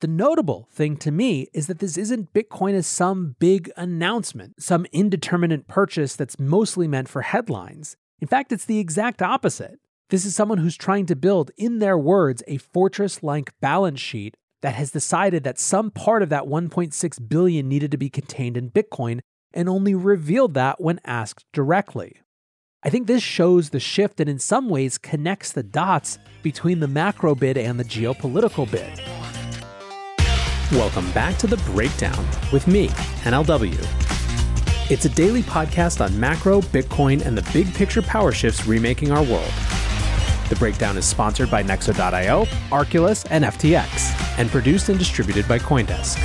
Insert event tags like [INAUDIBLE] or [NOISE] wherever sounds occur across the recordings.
The notable thing to me is that this isn't Bitcoin as some big announcement, some indeterminate purchase that's mostly meant for headlines. In fact, it's the exact opposite. This is someone who's trying to build, in their words, a fortress like balance sheet that has decided that some part of that 1.6 billion needed to be contained in Bitcoin and only revealed that when asked directly. I think this shows the shift and in some ways connects the dots between the macro bid and the geopolitical bid. Welcome back to The Breakdown with me, NLW. It's a daily podcast on macro, Bitcoin, and the big picture power shifts remaking our world. The breakdown is sponsored by Nexo.io, Arculus, and FTX, and produced and distributed by Coindesk.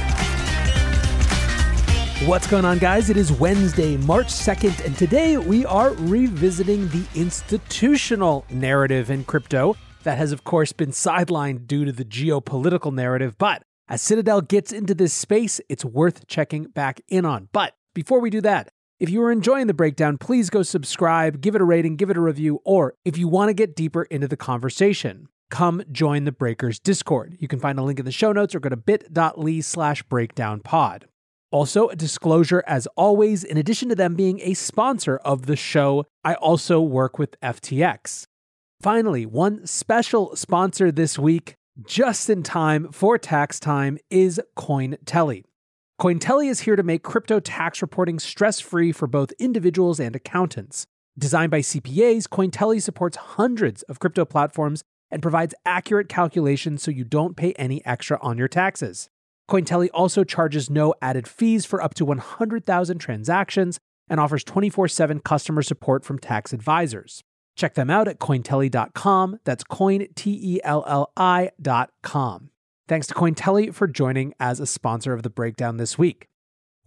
What's going on, guys? It is Wednesday, March 2nd, and today we are revisiting the institutional narrative in crypto that has, of course, been sidelined due to the geopolitical narrative. But as Citadel gets into this space, it's worth checking back in on. But before we do that, if you are enjoying the breakdown, please go subscribe, give it a rating, give it a review, or if you want to get deeper into the conversation, come join the Breakers Discord. You can find a link in the show notes or go to bit.ly slash breakdownpod. Also, a disclosure as always, in addition to them being a sponsor of the show, I also work with FTX. Finally, one special sponsor this week, just in time for tax time, is Cointelli. Cointelli is here to make crypto tax reporting stress free for both individuals and accountants. Designed by CPAs, Cointelli supports hundreds of crypto platforms and provides accurate calculations so you don't pay any extra on your taxes. Cointelli also charges no added fees for up to 100,000 transactions and offers 24 7 customer support from tax advisors. Check them out at cointelli.com. That's coin, T E L L I.com. Thanks to Cointelli for joining as a sponsor of the breakdown this week.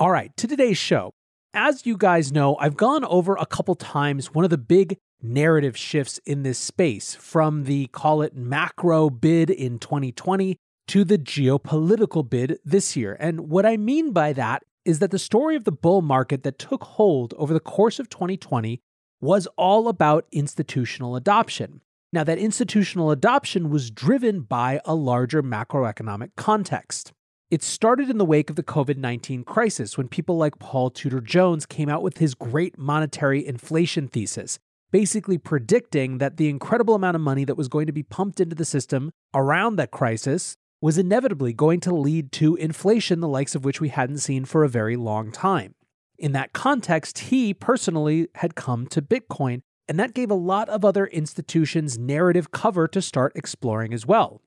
All right, to today's show. As you guys know, I've gone over a couple times one of the big narrative shifts in this space from the call it macro bid in 2020 to the geopolitical bid this year. And what I mean by that is that the story of the bull market that took hold over the course of 2020 was all about institutional adoption. Now, that institutional adoption was driven by a larger macroeconomic context. It started in the wake of the COVID 19 crisis when people like Paul Tudor Jones came out with his great monetary inflation thesis, basically predicting that the incredible amount of money that was going to be pumped into the system around that crisis was inevitably going to lead to inflation, the likes of which we hadn't seen for a very long time. In that context, he personally had come to Bitcoin and that gave a lot of other institutions narrative cover to start exploring as well.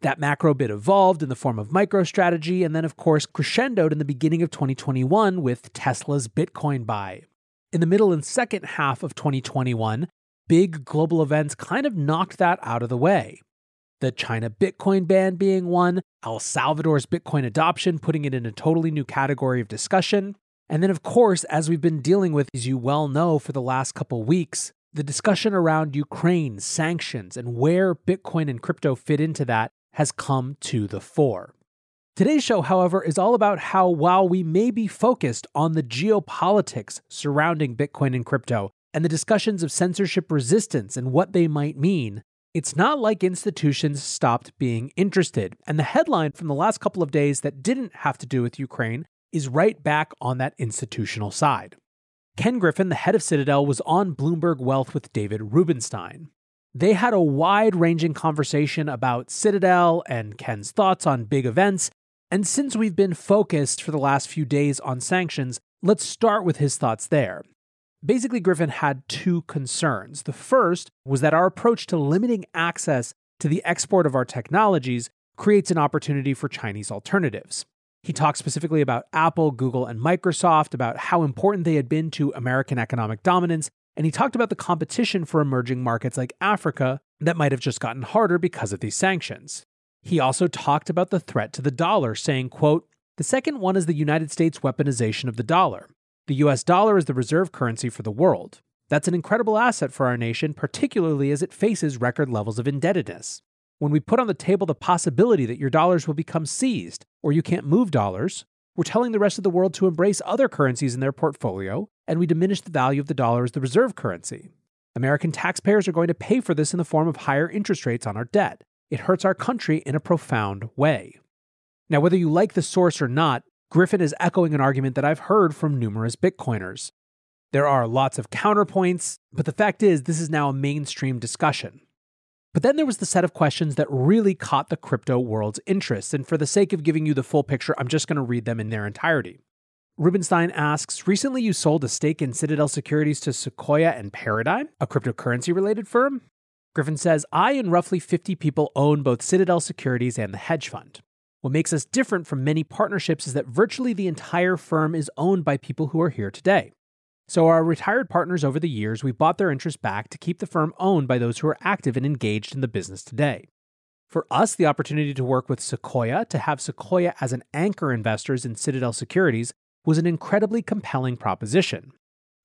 That macro bid evolved in the form of MicroStrategy, and then, of course, crescendoed in the beginning of 2021 with Tesla's Bitcoin buy. In the middle and second half of 2021, big global events kind of knocked that out of the way. The China Bitcoin ban being one, El Salvador's Bitcoin adoption putting it in a totally new category of discussion, and then, of course, as we've been dealing with, as you well know, for the last couple weeks, the discussion around Ukraine, sanctions, and where Bitcoin and crypto fit into that has come to the fore. Today's show, however, is all about how while we may be focused on the geopolitics surrounding Bitcoin and crypto and the discussions of censorship resistance and what they might mean, it's not like institutions stopped being interested. And the headline from the last couple of days that didn't have to do with Ukraine is right back on that institutional side. Ken Griffin, the head of Citadel, was on Bloomberg Wealth with David Rubenstein. They had a wide ranging conversation about Citadel and Ken's thoughts on big events, And since we've been focused for the last few days on sanctions, let's start with his thoughts there. Basically, Griffin had two concerns. The first was that our approach to limiting access to the export of our technologies creates an opportunity for Chinese alternatives. He talked specifically about Apple, Google, and Microsoft, about how important they had been to American economic dominance, and he talked about the competition for emerging markets like Africa that might have just gotten harder because of these sanctions. He also talked about the threat to the dollar, saying, quote, "The second one is the United States weaponization of the dollar. The US dollar is the reserve currency for the world. That's an incredible asset for our nation, particularly as it faces record levels of indebtedness. When we put on the table the possibility that your dollars will become seized or you can't move dollars, we're telling the rest of the world to embrace other currencies in their portfolio, and we diminish the value of the dollar as the reserve currency. American taxpayers are going to pay for this in the form of higher interest rates on our debt. It hurts our country in a profound way. Now, whether you like the source or not, Griffin is echoing an argument that I've heard from numerous Bitcoiners. There are lots of counterpoints, but the fact is, this is now a mainstream discussion. But then there was the set of questions that really caught the crypto world's interest, and for the sake of giving you the full picture, I'm just going to read them in their entirety. Rubenstein asks Recently, you sold a stake in Citadel Securities to Sequoia and Paradigm, a cryptocurrency related firm. Griffin says, I and roughly 50 people own both Citadel Securities and the hedge fund. What makes us different from many partnerships is that virtually the entire firm is owned by people who are here today. So, our retired partners over the years, we bought their interest back to keep the firm owned by those who are active and engaged in the business today. For us, the opportunity to work with Sequoia, to have Sequoia as an anchor investors in Citadel Securities, was an incredibly compelling proposition.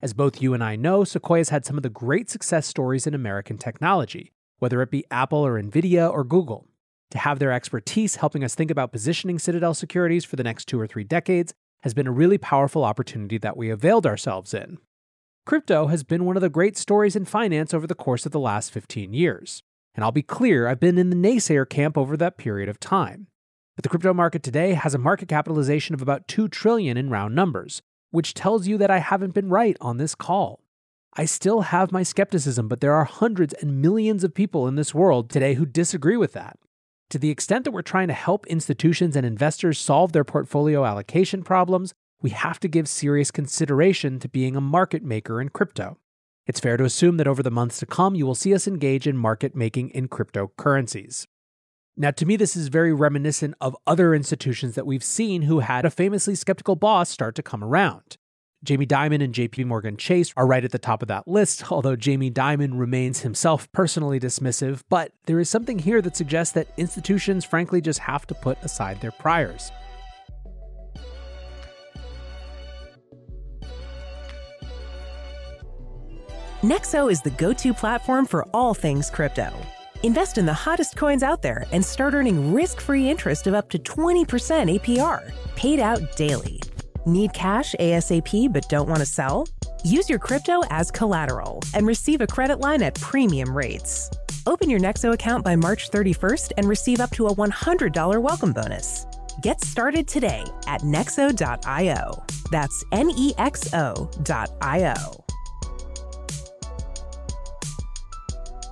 As both you and I know, Sequoia's had some of the great success stories in American technology, whether it be Apple or Nvidia or Google. To have their expertise helping us think about positioning Citadel Securities for the next two or three decades has been a really powerful opportunity that we availed ourselves in. Crypto has been one of the great stories in finance over the course of the last 15 years. And I'll be clear, I've been in the naysayer camp over that period of time. But the crypto market today has a market capitalization of about 2 trillion in round numbers, which tells you that I haven't been right on this call. I still have my skepticism, but there are hundreds and millions of people in this world today who disagree with that. To the extent that we're trying to help institutions and investors solve their portfolio allocation problems, we have to give serious consideration to being a market maker in crypto. It's fair to assume that over the months to come, you will see us engage in market making in cryptocurrencies. Now, to me, this is very reminiscent of other institutions that we've seen who had a famously skeptical boss start to come around. Jamie Dimon and JP Morgan Chase are right at the top of that list, [LAUGHS] although Jamie Dimon remains himself personally dismissive. But there is something here that suggests that institutions, frankly, just have to put aside their priors. Nexo is the go to platform for all things crypto. Invest in the hottest coins out there and start earning risk free interest of up to 20% APR, paid out daily. Need cash ASAP but don't want to sell? Use your crypto as collateral and receive a credit line at premium rates. Open your Nexo account by March 31st and receive up to a $100 welcome bonus. Get started today at nexo.io. That's N E X O.io.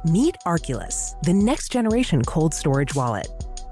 Meet Arculus, the next generation cold storage wallet.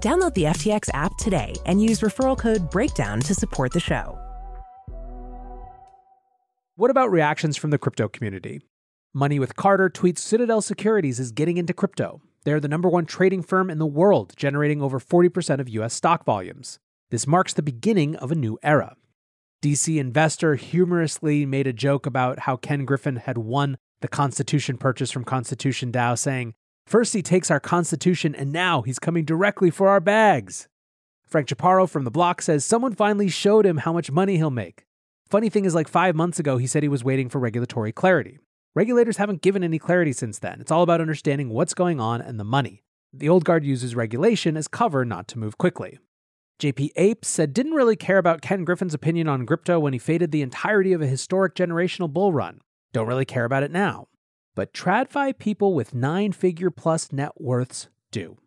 Download the FTX app today and use referral code BREAKDOWN to support the show. What about reactions from the crypto community? Money with Carter tweets Citadel Securities is getting into crypto. They're the number one trading firm in the world, generating over 40% of US stock volumes. This marks the beginning of a new era. DC Investor humorously made a joke about how Ken Griffin had won the Constitution purchase from Constitution DAO, saying, First he takes our Constitution, and now he's coming directly for our bags. Frank Chaparro from The Block says someone finally showed him how much money he'll make. Funny thing is, like five months ago, he said he was waiting for regulatory clarity. Regulators haven't given any clarity since then. It's all about understanding what's going on and the money. The old guard uses regulation as cover not to move quickly. JP Ape said didn't really care about Ken Griffin's opinion on crypto when he faded the entirety of a historic generational bull run. Don't really care about it now. But TradFi people with nine figure plus net worths do.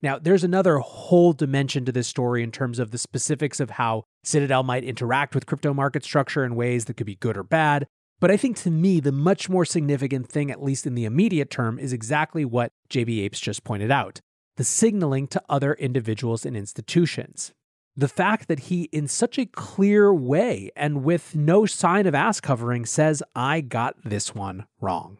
Now, there's another whole dimension to this story in terms of the specifics of how Citadel might interact with crypto market structure in ways that could be good or bad. But I think to me, the much more significant thing, at least in the immediate term, is exactly what JB Apes just pointed out the signaling to other individuals and institutions. The fact that he, in such a clear way and with no sign of ass covering, says, I got this one wrong.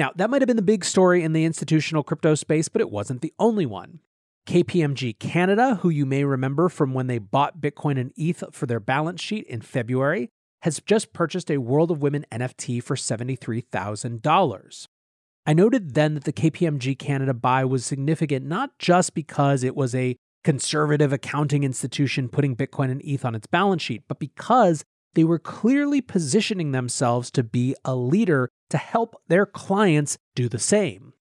Now, that might have been the big story in the institutional crypto space, but it wasn't the only one. KPMG Canada, who you may remember from when they bought Bitcoin and ETH for their balance sheet in February, has just purchased a World of Women NFT for $73,000. I noted then that the KPMG Canada buy was significant not just because it was a conservative accounting institution putting Bitcoin and ETH on its balance sheet, but because they were clearly positioning themselves to be a leader to help their clients do the same.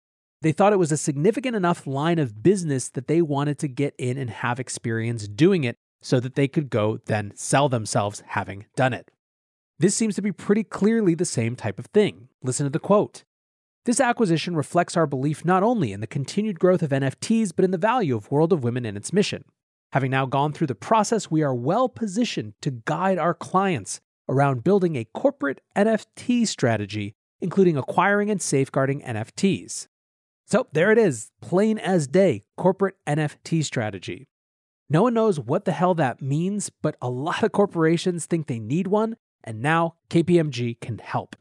They thought it was a significant enough line of business that they wanted to get in and have experience doing it so that they could go then sell themselves having done it. This seems to be pretty clearly the same type of thing. Listen to the quote. This acquisition reflects our belief not only in the continued growth of NFTs, but in the value of World of Women and its mission. Having now gone through the process, we are well positioned to guide our clients around building a corporate NFT strategy, including acquiring and safeguarding NFTs. So there it is, plain as day, corporate NFT strategy. No one knows what the hell that means, but a lot of corporations think they need one, and now KPMG can help.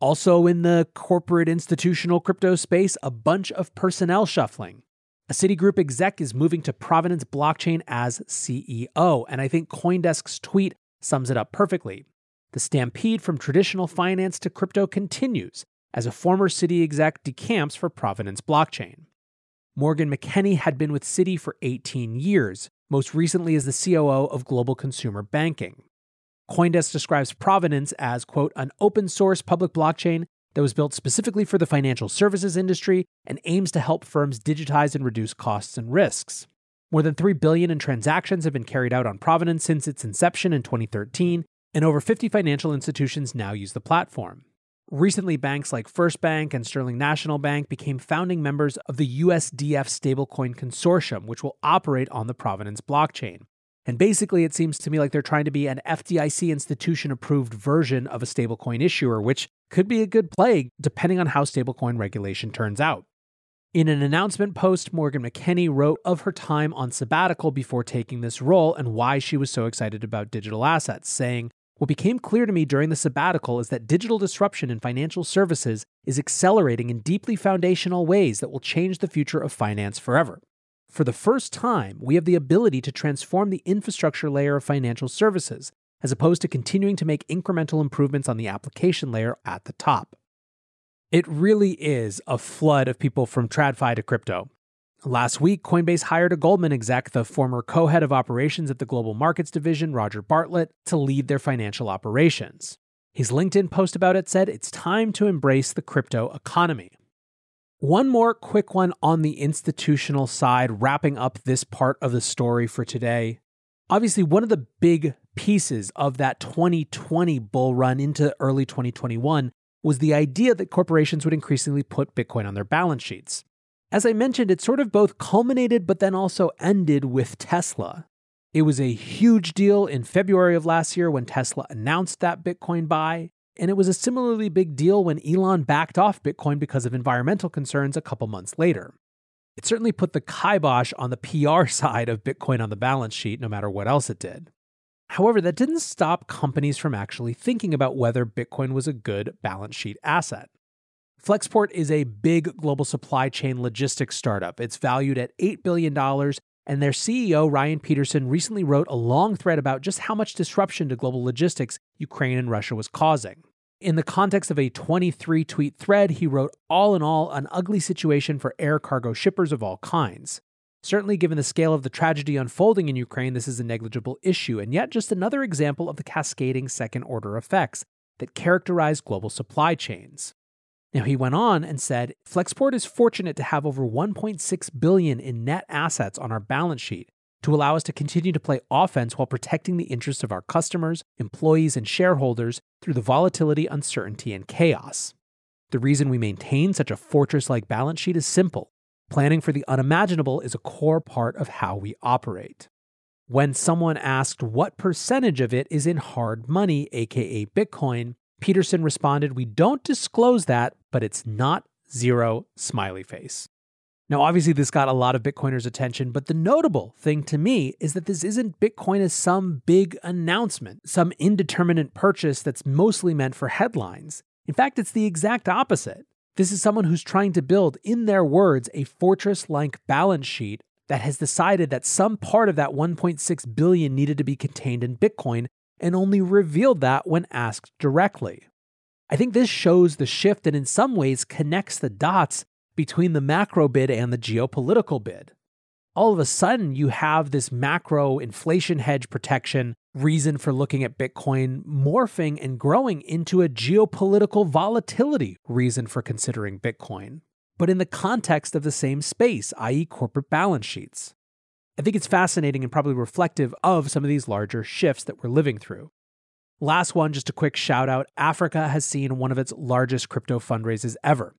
Also, in the corporate institutional crypto space, a bunch of personnel shuffling. A Citigroup exec is moving to Provenance Blockchain as CEO, and I think Coindesk's tweet sums it up perfectly. The stampede from traditional finance to crypto continues as a former Citi exec decamps for Provenance Blockchain. Morgan McKenney had been with Citi for 18 years, most recently as the COO of Global Consumer Banking. Coindesk describes Provenance as, quote, an open source public blockchain that was built specifically for the financial services industry and aims to help firms digitize and reduce costs and risks. More than 3 billion in transactions have been carried out on Provenance since its inception in 2013, and over 50 financial institutions now use the platform. Recently, banks like First Bank and Sterling National Bank became founding members of the USDF Stablecoin Consortium, which will operate on the Provenance blockchain. And basically, it seems to me like they're trying to be an FDIC institution approved version of a stablecoin issuer, which could be a good play depending on how stablecoin regulation turns out. In an announcement post, Morgan McKenney wrote of her time on sabbatical before taking this role and why she was so excited about digital assets, saying, What became clear to me during the sabbatical is that digital disruption in financial services is accelerating in deeply foundational ways that will change the future of finance forever. For the first time, we have the ability to transform the infrastructure layer of financial services, as opposed to continuing to make incremental improvements on the application layer at the top. It really is a flood of people from TradFi to crypto. Last week, Coinbase hired a Goldman exec, the former co head of operations at the Global Markets Division, Roger Bartlett, to lead their financial operations. His LinkedIn post about it said, It's time to embrace the crypto economy. One more quick one on the institutional side, wrapping up this part of the story for today. Obviously, one of the big pieces of that 2020 bull run into early 2021 was the idea that corporations would increasingly put Bitcoin on their balance sheets. As I mentioned, it sort of both culminated but then also ended with Tesla. It was a huge deal in February of last year when Tesla announced that Bitcoin buy. And it was a similarly big deal when Elon backed off Bitcoin because of environmental concerns a couple months later. It certainly put the kibosh on the PR [LAUGHS] side of Bitcoin on the balance sheet, no matter what else it did. However, that didn't stop companies from actually thinking about whether Bitcoin was a good balance sheet asset. Flexport is a big global supply chain logistics startup. It's valued at $8 billion And their CEO, Ryan Peterson, recently wrote a long thread about just how much disruption to global logistics Ukraine and Russia was causing. In the context of a 23 tweet thread, he wrote, All in all, an ugly situation for air cargo shippers of all kinds. Certainly, given the scale of the tragedy unfolding in Ukraine, this is a negligible issue, and yet just another example of the cascading second order effects that characterize global supply chains. Now he went on and said, Flexport is fortunate to have over 1.6 billion in net assets on our balance sheet to allow us to continue to play offense while protecting the interests of our customers, employees, and shareholders through the volatility, uncertainty, and chaos. The reason we maintain such a fortress like balance sheet is simple. Planning for the unimaginable is a core part of how we operate. When someone asked what percentage of it is in hard money, aka Bitcoin, Peterson responded, We don't disclose that, but it's not zero smiley face. Now, obviously, this got a lot of Bitcoiners' attention, but the notable thing to me is that this isn't Bitcoin as some big announcement, some indeterminate purchase that's mostly meant for headlines. In fact, it's the exact opposite. This is someone who's trying to build, in their words, a fortress like balance sheet that has decided that some part of that 1.6 billion needed to be contained in Bitcoin and only revealed that when asked directly. I think this shows the shift and in some ways connects the dots between the macro bid and the geopolitical bid. All of a sudden, you have this macro inflation hedge protection reason for looking at Bitcoin morphing and growing into a geopolitical volatility reason for considering Bitcoin, but in the context of the same space, i.e., corporate balance sheets. I think it's fascinating and probably reflective of some of these larger shifts that we're living through. Last one, just a quick shout out Africa has seen one of its largest crypto fundraisers ever.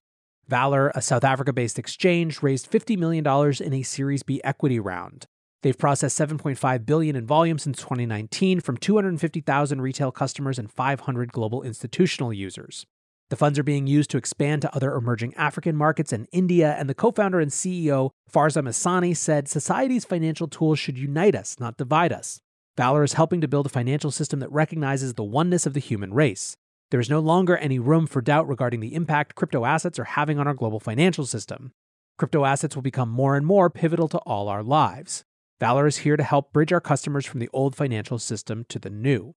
VALR, a South Africa based exchange, raised $50 million in a Series B equity round. They've processed 7.5 billion in volume since 2019 from 250,000 retail customers and 500 global institutional users. The funds are being used to expand to other emerging African markets and India, and the co founder and CEO, Farzam Ehsani, said society's financial tools should unite us, not divide us. VALR is helping to build a financial system that recognizes the oneness of the human race. There is no longer any room for doubt regarding the impact crypto assets are having on our global financial system. Crypto assets will become more and more pivotal to all our lives. VALR is here to help bridge our customers from the old financial system to the new.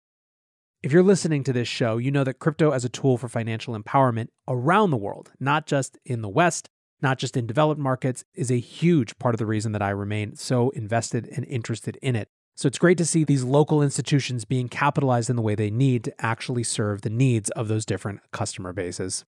If you're listening to this show, you know that crypto as a tool for financial empowerment around the world, not just in the West, not just in developed markets, is a huge part of the reason that I remain so invested and interested in it. So it's great to see these local institutions being capitalized in the way they need to actually serve the needs of those different customer bases.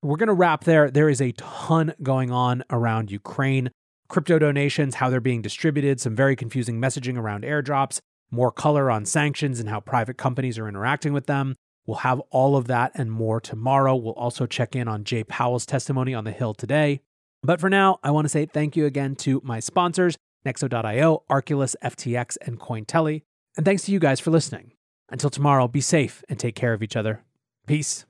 We're going to wrap there. There is a ton going on around Ukraine. Crypto donations, how they're being distributed, some very confusing messaging around airdrops, more color on sanctions and how private companies are interacting with them. We'll have all of that and more tomorrow. We'll also check in on Jay Powell's testimony on the Hill today. But for now, I want to say thank you again to my sponsors, Nexo.io, Arculus, FTX, and Cointelli. And thanks to you guys for listening. Until tomorrow, be safe and take care of each other. Peace.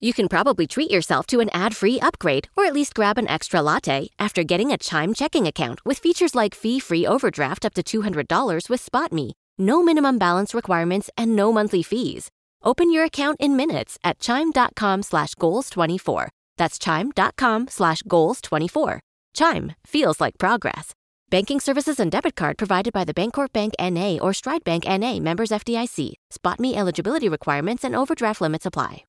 You can probably treat yourself to an ad free upgrade or at least grab an extra latte after getting a Chime checking account with features like fee free overdraft up to $200 with SpotMe no minimum balance requirements, and no monthly fees. Open your account in minutes at chime.com slash goals24. That's chime.com slash goals24. Chime feels like progress. Banking services and debit card provided by the Bancorp Bank N.A. or Stride Bank N.A. members FDIC. SpotMe eligibility requirements and overdraft limits apply.